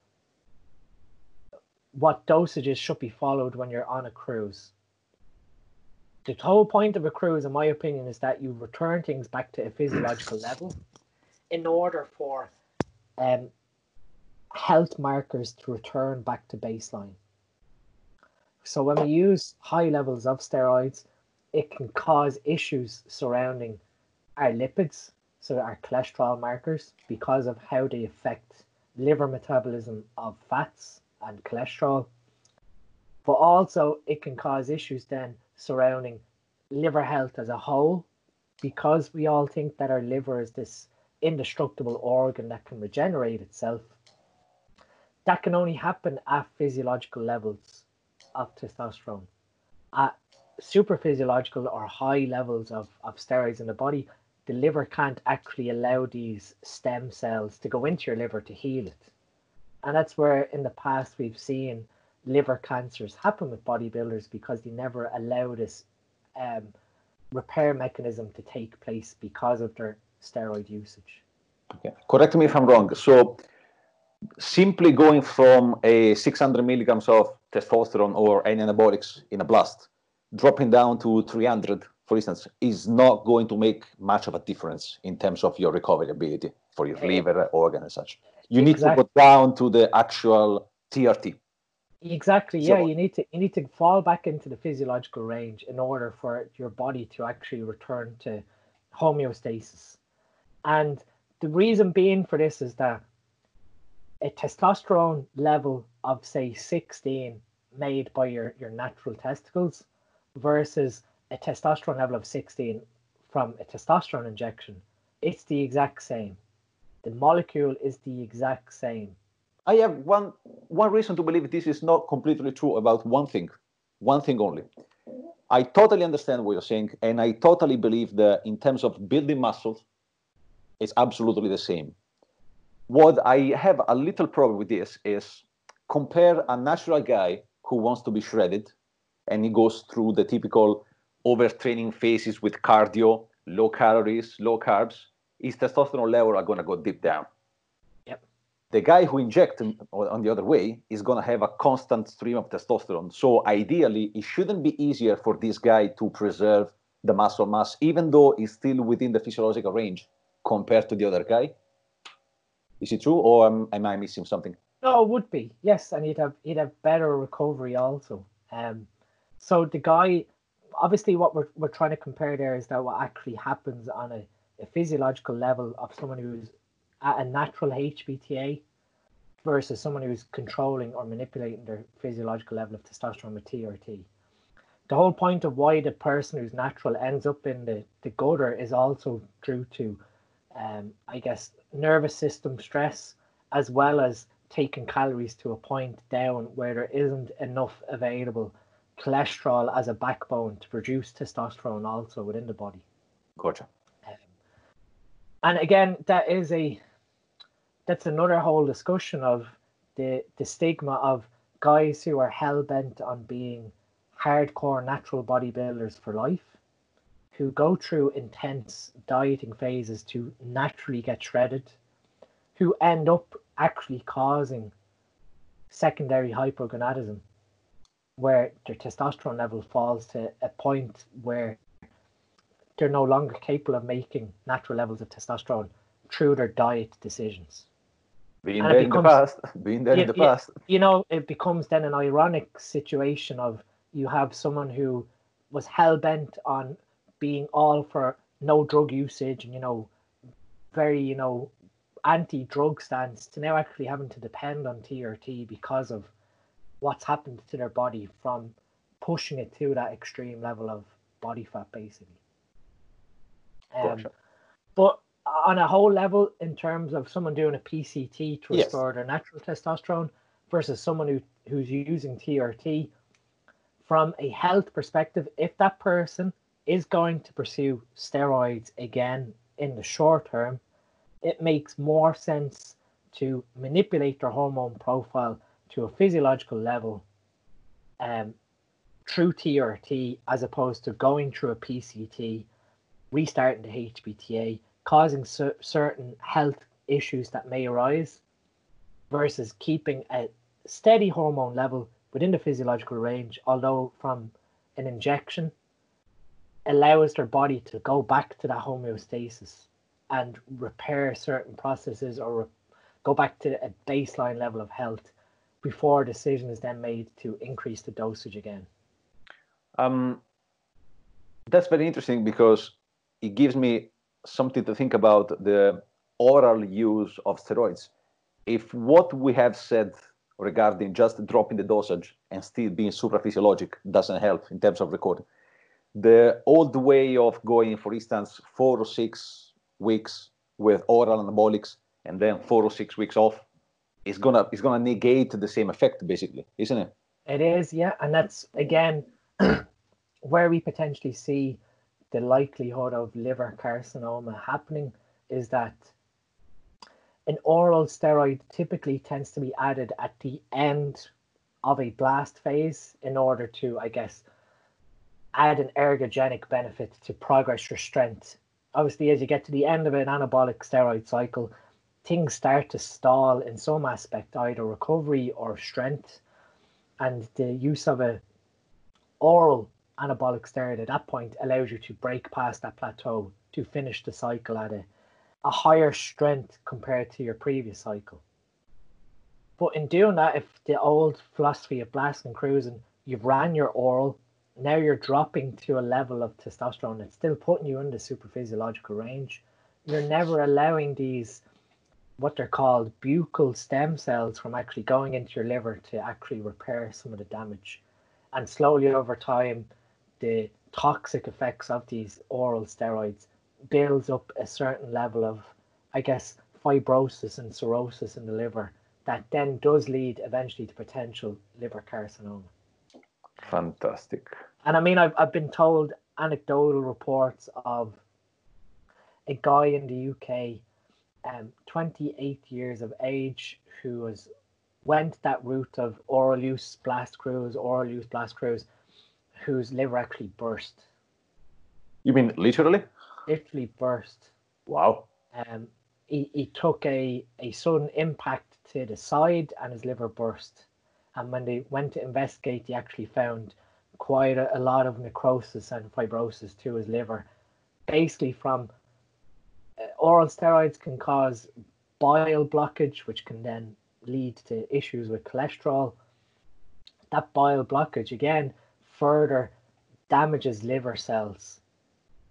what dosages should be followed when you're on a cruise. The whole point of a cruise, in my opinion, is that you return things back to a physiological level in order for um, health markers to return back to baseline. So when we use high levels of steroids, it can cause issues surrounding our lipids, so our cholesterol markers, because of how they affect liver metabolism of fats and cholesterol. But also, it can cause issues then surrounding liver health as a whole, because we all think that our liver is this indestructible organ that can regenerate itself. That can only happen at physiological levels of testosterone. At super physiological or high levels of, of steroids in the body, the liver can't actually allow these stem cells to go into your liver to heal it. And that's where in the past we've seen liver cancers happen with bodybuilders because they never allow this um, repair mechanism to take place because of their steroid usage. Okay. Correct me if I'm wrong. So simply going from a 600 milligrams of testosterone or any anabolics in a blast, dropping down to 300, for instance, is not going to make much of a difference in terms of your recovery ability for your liver organ and such. You need exactly. to go down to the actual TRT. Exactly. So, yeah, you need to you need to fall back into the physiological range in order for your body to actually return to homeostasis. And the reason being for this is that a testosterone level of say 16 made by your, your natural testicles versus a testosterone level of 16 from a testosterone injection, it's the exact same the molecule is the exact same. I have one one reason to believe this is not completely true about one thing, one thing only. I totally understand what you're saying, and I totally believe that in terms of building muscle, it's absolutely the same. What I have a little problem with this is compare a natural guy who wants to be shredded, and he goes through the typical overtraining phases with cardio, low calories, low carbs, his testosterone level are going to go deep down. Yep. The guy who injects on the other way is going to have a constant stream of testosterone. So ideally, it shouldn't be easier for this guy to preserve the muscle mass, even though he's still within the physiological range compared to the other guy. Is it true, or am, am I missing something? No, it would be yes, and he'd have he'd have better recovery also. Um, so the guy, obviously, what we're we're trying to compare there is that what actually happens on a a physiological level of someone who's at a natural HPTA versus someone who's controlling or manipulating their physiological level of testosterone with TRT. The whole point of why the person who's natural ends up in the, the gutter is also due to, um, I guess, nervous system stress as well as taking calories to a point down where there isn't enough available cholesterol as a backbone to produce testosterone also within the body. Gotcha and again, that is a that's another whole discussion of the the stigma of guys who are hell bent on being hardcore natural bodybuilders for life, who go through intense dieting phases to naturally get shredded, who end up actually causing secondary hypogonadism, where their testosterone level falls to a point where they're no longer capable of making natural levels of testosterone through their diet decisions. Being there becomes, in the past, being there you, in the past. You know, it becomes then an ironic situation of you have someone who was hell bent on being all for no drug usage and you know, very you know, anti-drug stance to now actually having to depend on TRT because of what's happened to their body from pushing it to that extreme level of body fat, basically. Um, But on a whole level, in terms of someone doing a PCT to restore yes. their natural testosterone versus someone who, who's using TRT, from a health perspective, if that person is going to pursue steroids again in the short term, it makes more sense to manipulate their hormone profile to a physiological level um, through TRT as opposed to going through a PCT restarting the HPTA, causing cer- certain health issues that may arise, versus keeping a steady hormone level within the physiological range, although from an injection allows their body to go back to that homeostasis and repair certain processes or re- go back to a baseline level of health before a decision is then made to increase the dosage again. Um, that's very interesting because it gives me something to think about the oral use of steroids. If what we have said regarding just dropping the dosage and still being supraphysiologic doesn't help in terms of recording, the old way of going, for instance, four or six weeks with oral anabolics and then four or six weeks off is gonna is gonna negate the same effect, basically, isn't it? It is, yeah, and that's again (clears throat) where we potentially see the likelihood of liver carcinoma happening is that an oral steroid typically tends to be added at the end of a blast phase in order to, I guess, add an ergogenic benefit to progress your strength. Obviously, as you get to the end of an anabolic steroid cycle, things start to stall in some aspect, either recovery or strength. And the use of a oral anabolic steroid at that point allows you to break past that plateau to finish the cycle at a, a higher strength compared to your previous cycle. But in doing that, if the old philosophy of blasting and cruising, you've ran your oral, now you're dropping to a level of testosterone that's still putting you in the super physiological range. You're never allowing these what they're called buccal stem cells from actually going into your liver to actually repair some of the damage. And slowly over time, the toxic effects of these oral steroids builds up a certain level of, I guess, fibrosis and cirrhosis in the liver that then does lead eventually to potential liver carcinoma. Fantastic. And I mean, I've, I've been told anecdotal reports of a guy in the UK, um, 28 years of age, who was went that route of oral use blast cruise, oral use blast cruise, whose liver actually burst. You mean literally? Literally burst. Wow. Um, he, he took a, a sudden impact to the side and his liver burst. And when they went to investigate, they actually found quite a, a lot of necrosis and fibrosis to his liver. Basically, from uh, oral steroids can cause bile blockage, which can then lead to issues with cholesterol. That bile blockage, again, further damages liver cells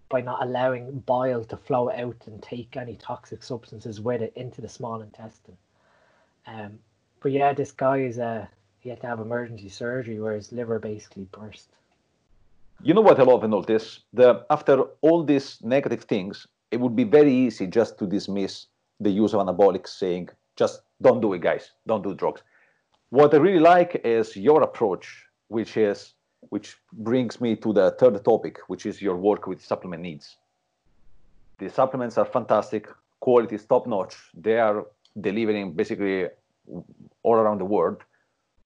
by not allowing bile to flow out and take any toxic substances with it into the small intestine. Um, but yeah, this guy is uh, he had to have emergency surgery where his liver basically burst. You know what I love in all this? The after all these negative things, it would be very easy just to dismiss the use of anabolics, saying just don't do it, guys, don't do drugs. What I really like is your approach, which is which brings me to the third topic, which is your work with supplement needs. The supplements are fantastic. quality is top notch. They are delivering basically all around the world.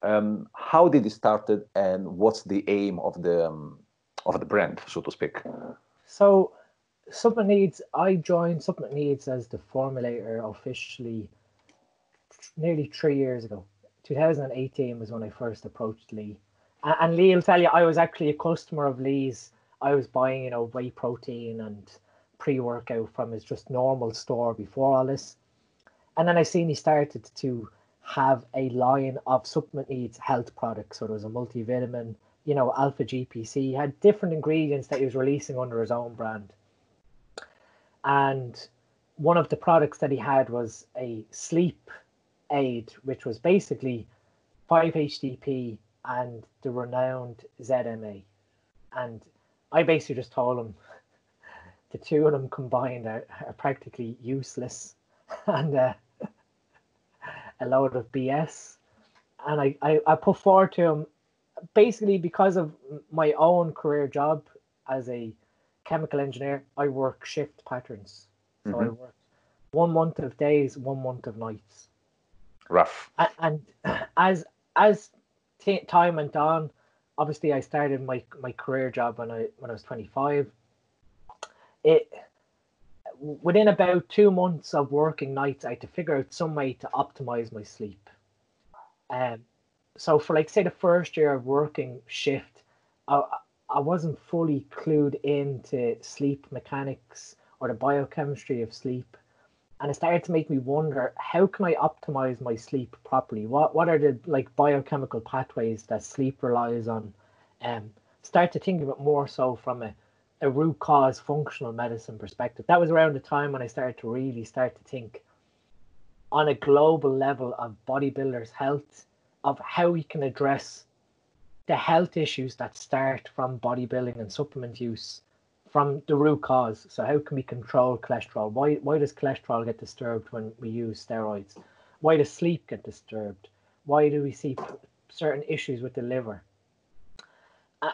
Um, how did it started, and what's the aim of the um, of the brand, so to speak? So, Supplement Needs. I joined Supplement Needs as the formulator officially nearly three years ago. 2018 was when I first approached Lee, and, and Lee will tell you I was actually a customer of Lee's. I was buying, you know, whey protein and pre-workout from his just normal store before all this. And then I seen he started to have a line of supplement needs health products. So there was a multivitamin, you know, alpha GPC. Had different ingredients that he was releasing under his own brand. And one of the products that he had was a sleep aid, which was basically 5-HTP and the renowned ZMA. And I basically just told him (laughs) the two of them combined are, are practically useless (laughs) and uh, a load of BS. And I, I, I put forward to him basically because of my own career job as a chemical engineer, I work shift patterns. So mm-hmm. I work one month of days, one month of nights. Rough. And, and (clears throat) as as t- time went on, obviously I started my my career job when I when I was 25 it within about two months of working nights, I had to figure out some way to optimize my sleep. Um, so for like say the first year of working shift, I I wasn't fully clued into sleep mechanics or the biochemistry of sleep, and it started to make me wonder how can I optimize my sleep properly? What what are the like biochemical pathways that sleep relies on? Um, start to think it more so from a a root cause functional medicine perspective. That was around the time when I started to really start to think on a global level of bodybuilders' health, of how we can address the health issues that start from bodybuilding and supplement use from the root cause. So how can we control cholesterol? Why why does cholesterol get disturbed when we use steroids? Why does sleep get disturbed? Why do we see certain issues with the liver?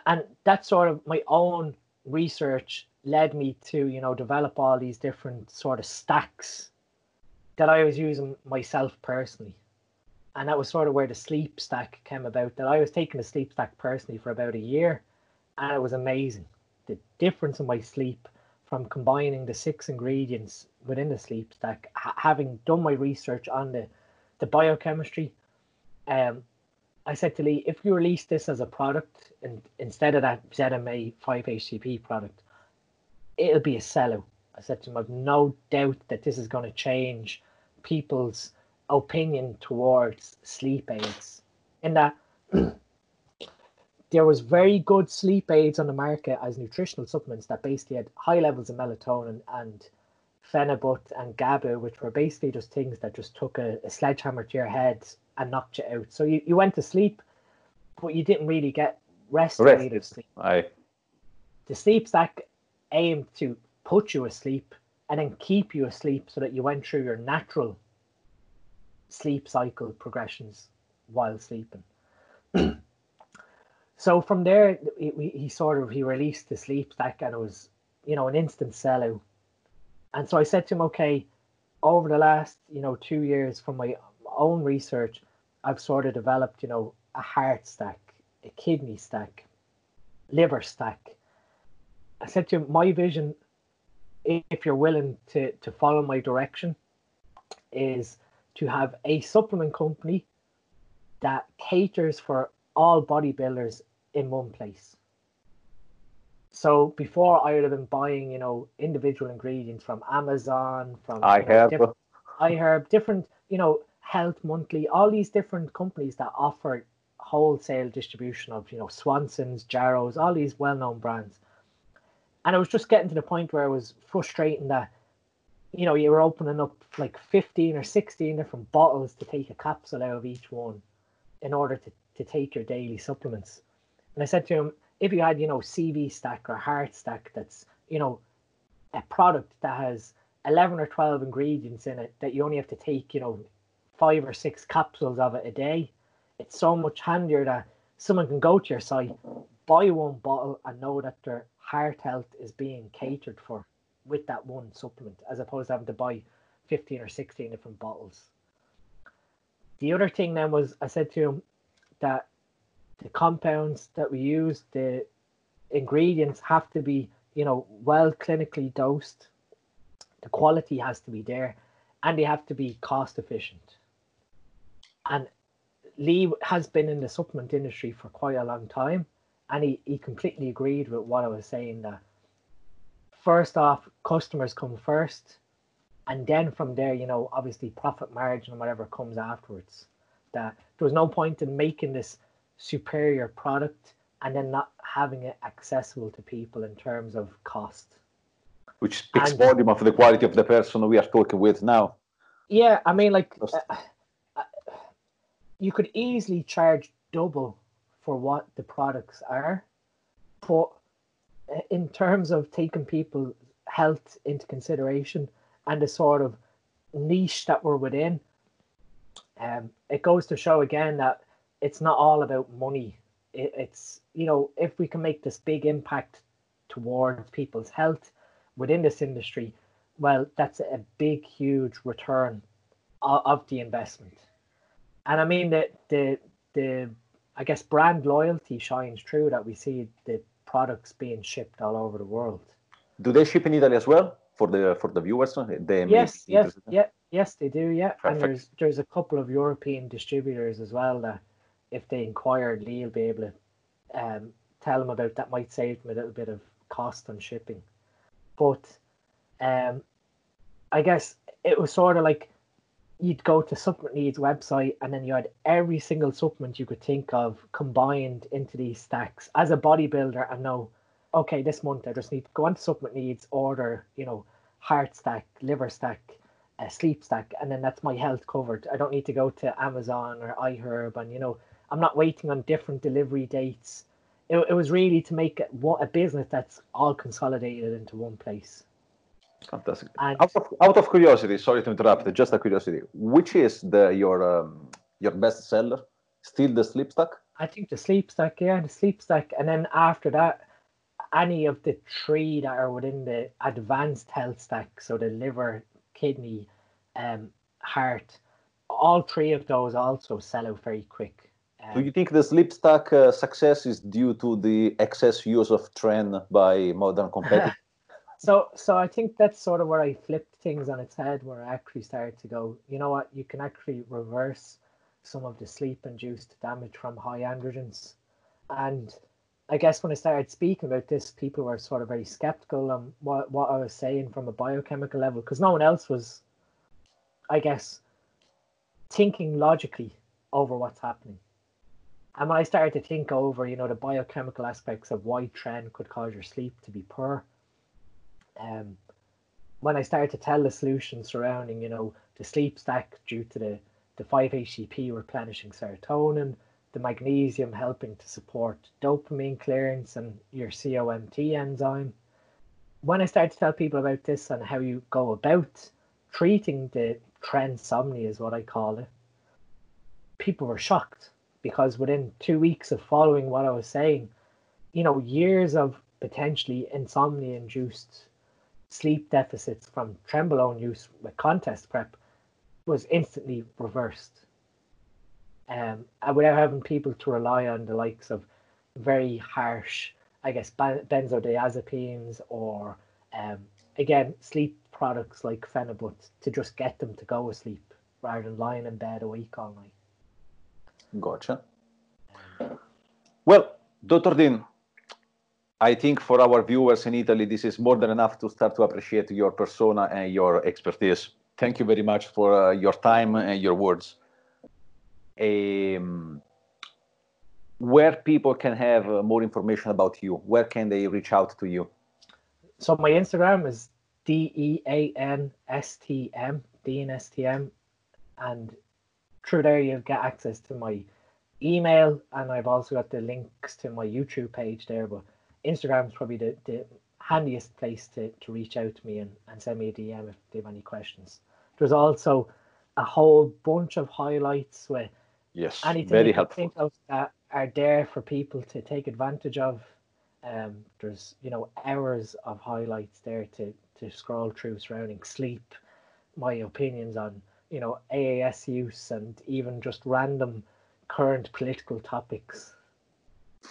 And that's sort of my own research led me to you know develop all these different sort of stacks that I was using myself personally. And that was sort of where the sleep stack came about. That I was taking the sleep stack personally for about a year, and it was amazing. The difference in my sleep from combining the six ingredients within the sleep stack, ha- having done my research on the the biochemistry, um, I said to Lee, if you release this as a product and instead of that ZMA 5-HTP product, it'll be a sellout. I said to him, I've no doubt that this is going to change people's opinion towards sleep aids. In that (clears throat) there was very good sleep aids on the market as nutritional supplements that basically had high levels of melatonin and phenibut and GABA, which were basically just things that just took a, a sledgehammer to your head and knocked you out. So you, you went to sleep, but you didn't really get restorative sleep. Aye. The sleep stack aimed to put you asleep and then keep you asleep so that you went through your natural sleep cycle progressions while sleeping. (clears throat) so from there, he, he sort of he released the sleep stack and it was you know an instant sellout. And so I said to him, okay, over the last you know two years from my own research, I've sort of developed, you know, a heart stack, a kidney stack, liver stack. I said to him, my vision, if you're willing to, to follow my direction, is to have a supplement company that caters for all bodybuilders in one place. So before I would have been buying, you know, individual ingredients from Amazon, from I have different, iHerb, different, you know, Health Monthly, all these different companies that offer wholesale distribution of, you know, Swanson's, Jarrows, all these well-known brands. And I was just getting to the point where it was frustrating that, you know, you were opening up like 15 or 16 different bottles to take a capsule out of each one in order to, to take your daily supplements. And I said to him, if you had, you know, CV stack or heart stack that's, you know, a product that has 11 or 12 ingredients in it that you only have to take, you know, five or six capsules of it a day, it's so much handier that someone can go to your site, buy one bottle, and know that their heart health is being catered for with that one supplement, as opposed to having to buy 15 or 16 different bottles. The other thing then was I said to him that the compounds that we use, the ingredients have to be, you know, well clinically dosed. The quality has to be there and they have to be cost efficient. And Lee has been in the supplement industry for quite a long time and he, he completely agreed with what I was saying that first off, customers come first and then from there, you know, obviously profit margin and whatever comes afterwards. That there was no point in making this superior product and then not having it accessible to people in terms of cost. Which speaks and, volume of the quality of the person we are talking with now. Yeah, I mean, like, uh, uh, you could easily charge double for what the products are, but in terms of taking people health into consideration and the sort of niche that we're within, um, it goes to show again that it's not all about money. It, it's you know if we can make this big impact towards people's health within this industry, well, that's a big, huge return of, of the investment. And I mean that the the I guess brand loyalty shines through that we see the products being shipped all over the world. Do they ship in Italy as well for the for the viewers? They yes, yes, yeah, yes, they do. Yeah, Perfect. and there's there's a couple of European distributors as well that if they inquire, Lee will be able to um, tell them about that. Might save them a little bit of cost on shipping, but um, I guess it was sort of like you'd go to Supplement Needs website and then you had every single supplement you could think of combined into these stacks as a bodybuilder and know, okay, this month I just need to go on to Supplement Needs, order, you know, heart stack, liver stack, a sleep stack, and then that's my health covered. I don't need to go to Amazon or iHerb and you know, I'm not waiting on different delivery dates. It, it was really to make it, what a business that's all consolidated into one place. Fantastic. And out of out of curiosity, sorry to interrupt, just a curiosity. Which is the your um, your best seller? Still the sleep stack? I think the sleep stack, yeah, the sleep stack, and then after that, any of the three that are within the advanced health stack, so the liver, kidney, um, heart, all three of those also sell out very quick. Um, Do you think the sleep stack uh, success is due to the excess use of tren by modern competitors? So so I think that's sort of where I flipped things on its head, where I actually started to go, you know what, you can actually reverse some of the sleep-induced damage from high androgens, and I guess when I started speaking about this, people were sort of very skeptical on what what I was saying from a biochemical level, because no one else was, I guess, thinking logically over what's happening. And when I started to think over, you know, the biochemical aspects of why tren could cause your sleep to be poor, um, when I started to tell the solution surrounding, you know, the sleep stack due to the, the 5-HTP replenishing serotonin, the magnesium helping to support dopamine clearance and your COMT enzyme. When I started to tell people about this and how you go about treating the trensomnia is what I call it, people were shocked because within two weeks of following what I was saying, you know, years of potentially insomnia induced sleep deficits from trenbolone use with contest prep was instantly reversed. Um, and without having people to rely on the likes of very harsh, I guess, benzodiazepines or, um, again, sleep products like Phenibut to just get them to go asleep rather than lying in bed awake all night. Gotcha. Well, Dr. Dean, I think for our viewers in Italy, this is more than enough to start to appreciate your persona and your expertise. Thank you very much for uh, your time and your words. Um, where people can have uh, more information about you, where can they reach out to you? So my Instagram is D E A N S T M, Dean S T M, and through there you'll get access to my email, and I've also got the links to my YouTube page there. But Instagram is probably the, the handiest place to, to reach out to me and, and send me a DM if they have any questions. There's also a whole bunch of highlights with yes, anything very you helpful. think of that are there for people to take advantage of. Um, there's you know hours of highlights there to to scroll through surrounding sleep, my opinions on you know AAS use and even just random current political topics.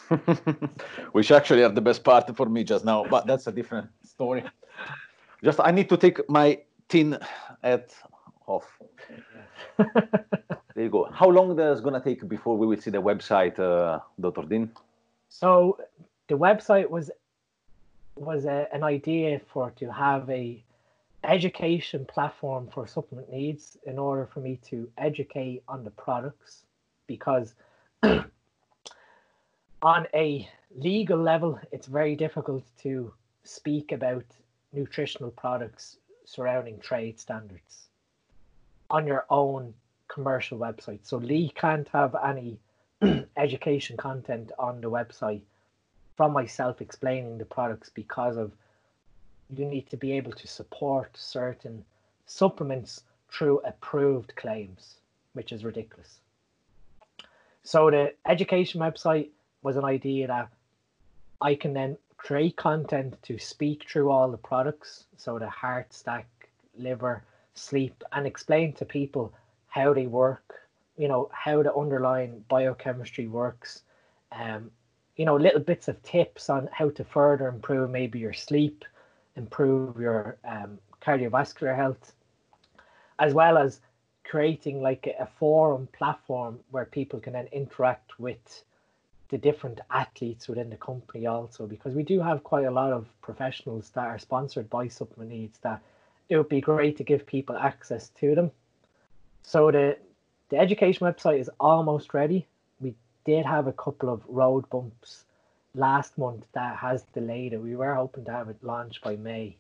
(laughs) Which actually are the best part for me just now, but that's a different story. Just I need to take my tin at off. (laughs) there you go. How long is gonna take before we will see the website, uh, Dr. Dean? So the website was was a, an idea for to have a education platform for supplement needs in order for me to educate on the products because (clears throat) on a legal level it's very difficult to speak about nutritional products surrounding trade standards on your own commercial website so lee can't have any (clears throat) education content on the website from myself explaining the products because of you need to be able to support certain supplements through approved claims, which is ridiculous. So the education website was an idea that I can then create content to speak through all the products, so the heart stack, liver, sleep, and explain to people how they work, you know, how the underlying biochemistry works, um, you know, little bits of tips on how to further improve maybe your sleep, improve your um, cardiovascular health, as well as creating like a, forum platform where people can then interact with the different athletes within the company also because we do have quite a lot of professionals that are sponsored by supplement needs that it would be great to give people access to them. So the the education website is almost ready. We did have a couple of road bumps last month that has delayed it. We were hoping to have it launched by May,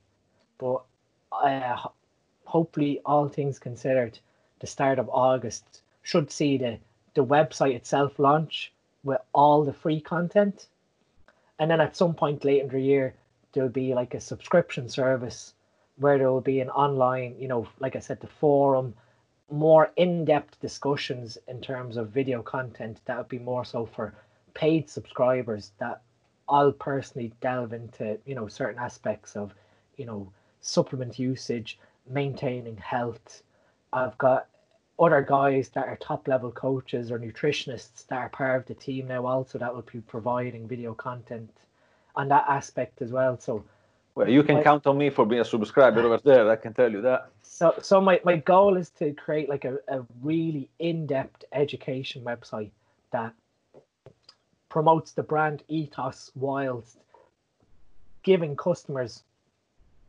but uh, hopefully, all things considered, the start of August should see the the website itself launch with all the free content, and then at some point later in the year there'll be like a subscription service where there will be an online, you know, like I said, the forum, more in-depth discussions in terms of video content that would be more so for paid subscribers that I'll personally delve into, you know, certain aspects of, you know, supplement usage, maintaining health. I've got other guys that are top level coaches or nutritionists that are part of the team now also that will be providing video content on that aspect as well. So well you can my, count on me for being a subscriber over there, I can tell you that. So so my, my goal is to create like a, a really in-depth education website that promotes the brand ethos whilst giving customers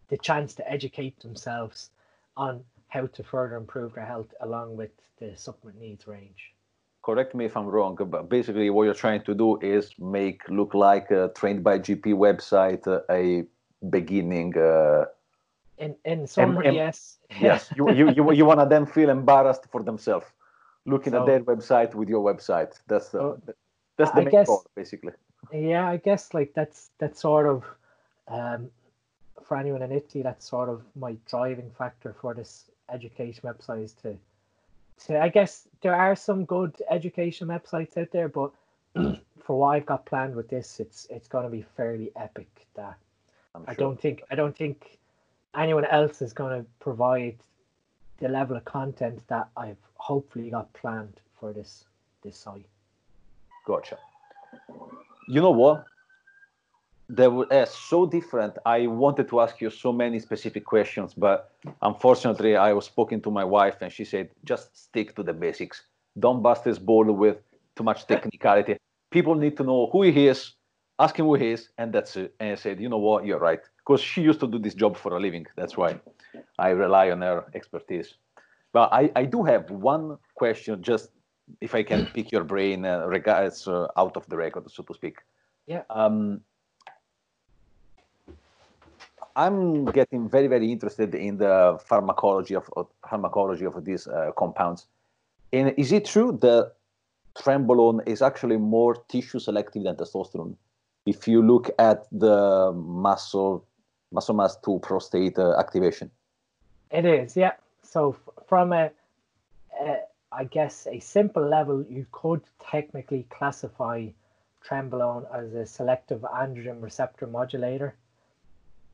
the chance to educate themselves on how to further improve their health along with the supplement needs range. Correct me if I'm wrong, but basically what you're trying to do is make look like a trained by GP website uh, a beginning. Uh, in in summary, em, em, yes. Yes, (laughs) you, you you you want to then feel embarrassed for themselves looking so, at their website with your website. That's uh, that's the I main guess, goal, basically. Yeah, I guess like that's that's sort of um, for anyone in Italy, that's sort of my driving factor for this education websites to to I guess there are some good education websites out there, but (clears throat) for what I've got planned with this, it's it's going to be fairly epic. That sure. I don't think I don't think anyone else is going to provide the level of content that I've hopefully got planned for this this site. Gotcha. You know what? They were uh, so different. I wanted to ask you so many specific questions, but unfortunately, I was speaking to my wife, and she said, "Just stick to the basics. Don't bust his ball with too much technicality. People need to know who he is. Ask him who he is, and that's it." And I said, "You know what? You're right." Because she used to do this job for a living. That's why I rely on her expertise. But I, I do have one question, just if I can pick your brain, uh, regards uh, out of the record, so to speak. Yeah. Um, I'm getting very, very interested in the pharmacology of, of pharmacology of these uh, compounds. And is it true that trenbolone is actually more tissue selective than testosterone? If you look at the muscle, muscle mass to prostate uh, activation. It is, yeah. So from a, a I guess, a simple level, you could technically classify trenbolone as a selective androgen receptor modulator,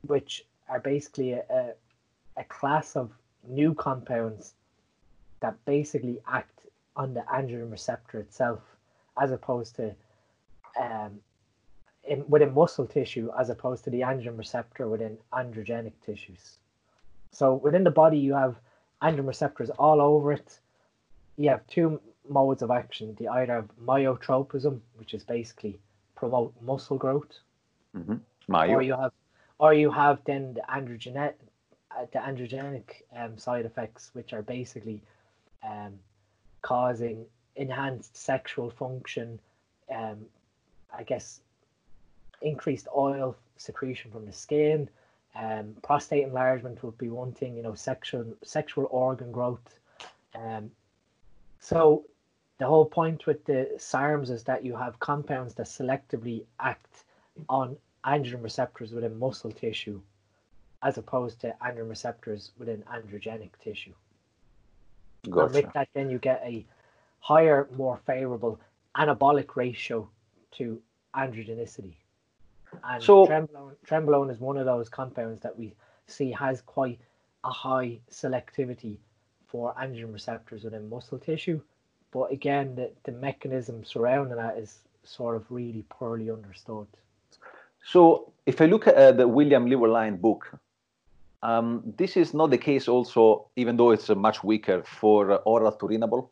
which are basically a, a, class of new compounds that basically act on the androgen receptor itself, as opposed to um, in, within muscle tissue, as opposed to the androgen receptor within androgenic tissues. So within the body, you have androgen receptors all over it. You have two modes of action. the either myotropism, which is basically promote muscle growth, Mm-hmm. or you have, or you have then the androgenet, uh, the androgenic um, side effects, which are basically um, causing enhanced sexual function, um, I guess, increased oil secretion from the skin, um, prostate enlargement would be one thing, you know, sexual sexual organ growth. Um, so the whole point with the SARMs is that you have compounds that selectively act on androgen receptors within muscle tissue, as opposed to androgen receptors within androgenic tissue. Gotcha. And with that, then you get a higher, more favorable anabolic ratio to androgenicity. And So- trembolone, trembolone is one of those compounds that we see has quite a high selectivity for androgen receptors within muscle tissue. But again, the, the mechanism surrounding that is sort of really poorly understood. So if I look at uh, the William Leverline book, um, this is not the case also, even though it's uh, much weaker for uh, oral turinable.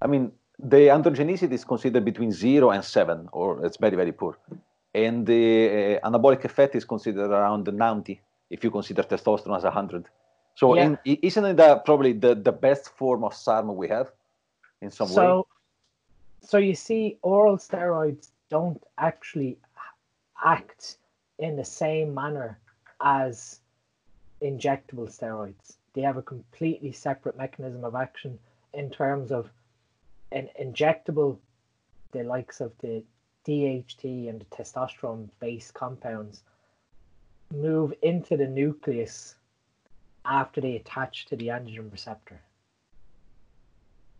I mean, the androgenicity is considered between zero and seven, or it's very, very poor. And the uh, anabolic effect is considered around 90, if you consider testosterone as 100. So Yeah. in, isn't that probably the, the best form of SARM we have in some way? so, so you see, oral steroids don't actually act in the same manner as injectable steroids. They have a completely separate mechanism of action in terms of an injectable, the likes of the DHT and the testosterone based compounds move into the nucleus after they attach to the androgen receptor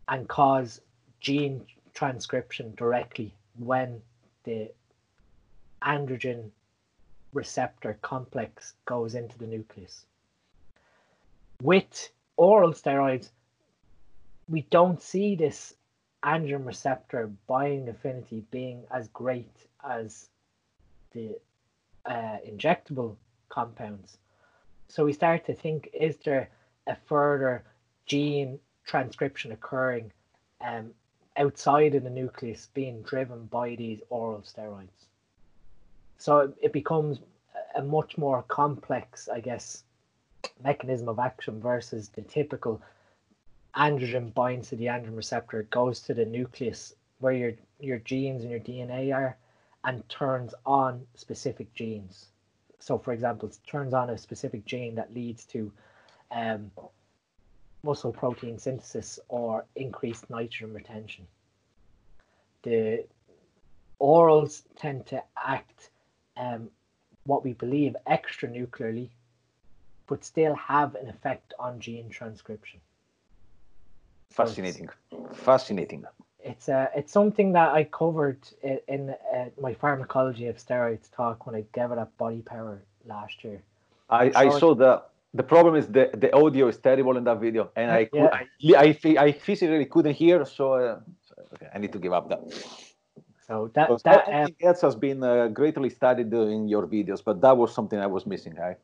and cause gene transcription directly when the androgen receptor complex goes into the nucleus. With oral steroids, we don't see this androgen receptor binding affinity being as great as the uh, injectable compounds. So we start to think is there a further gene transcription occurring um, outside of the nucleus being driven by these oral steroids? So it, it becomes a much more complex, I guess, mechanism of action versus the typical androgen binds to the androgen receptor, goes to the nucleus where your your genes and your DNA are, and turns on specific genes. So, for example, it turns on a specific gene that leads to um, muscle protein synthesis or increased nitrogen retention. The orals tend to act um, what we believe extranuclearly, but still have an effect on gene transcription. So it's- Fascinating. Fascinating. it's uh, it's something that I covered in, in uh, my pharmacology of steroids talk when I gave it at Body Power last year. I, I saw the the problem is the the audio is terrible in that video, and I Yeah. I I, I physically couldn't hear, so, uh, so, okay, I need to give up that. So that Because that everything else has been uh, greatly studied in your videos, but that was something I was missing. Right?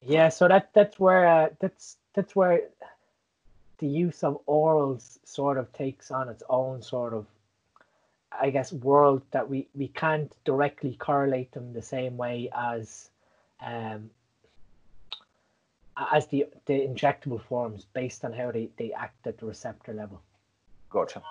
yeah, so that that's where uh, that's that's where the use of orals sort of takes on its own sort of I guess world that we we can't directly correlate them the same way as um as the the injectable forms based on how they, they act at the receptor level. Gotcha.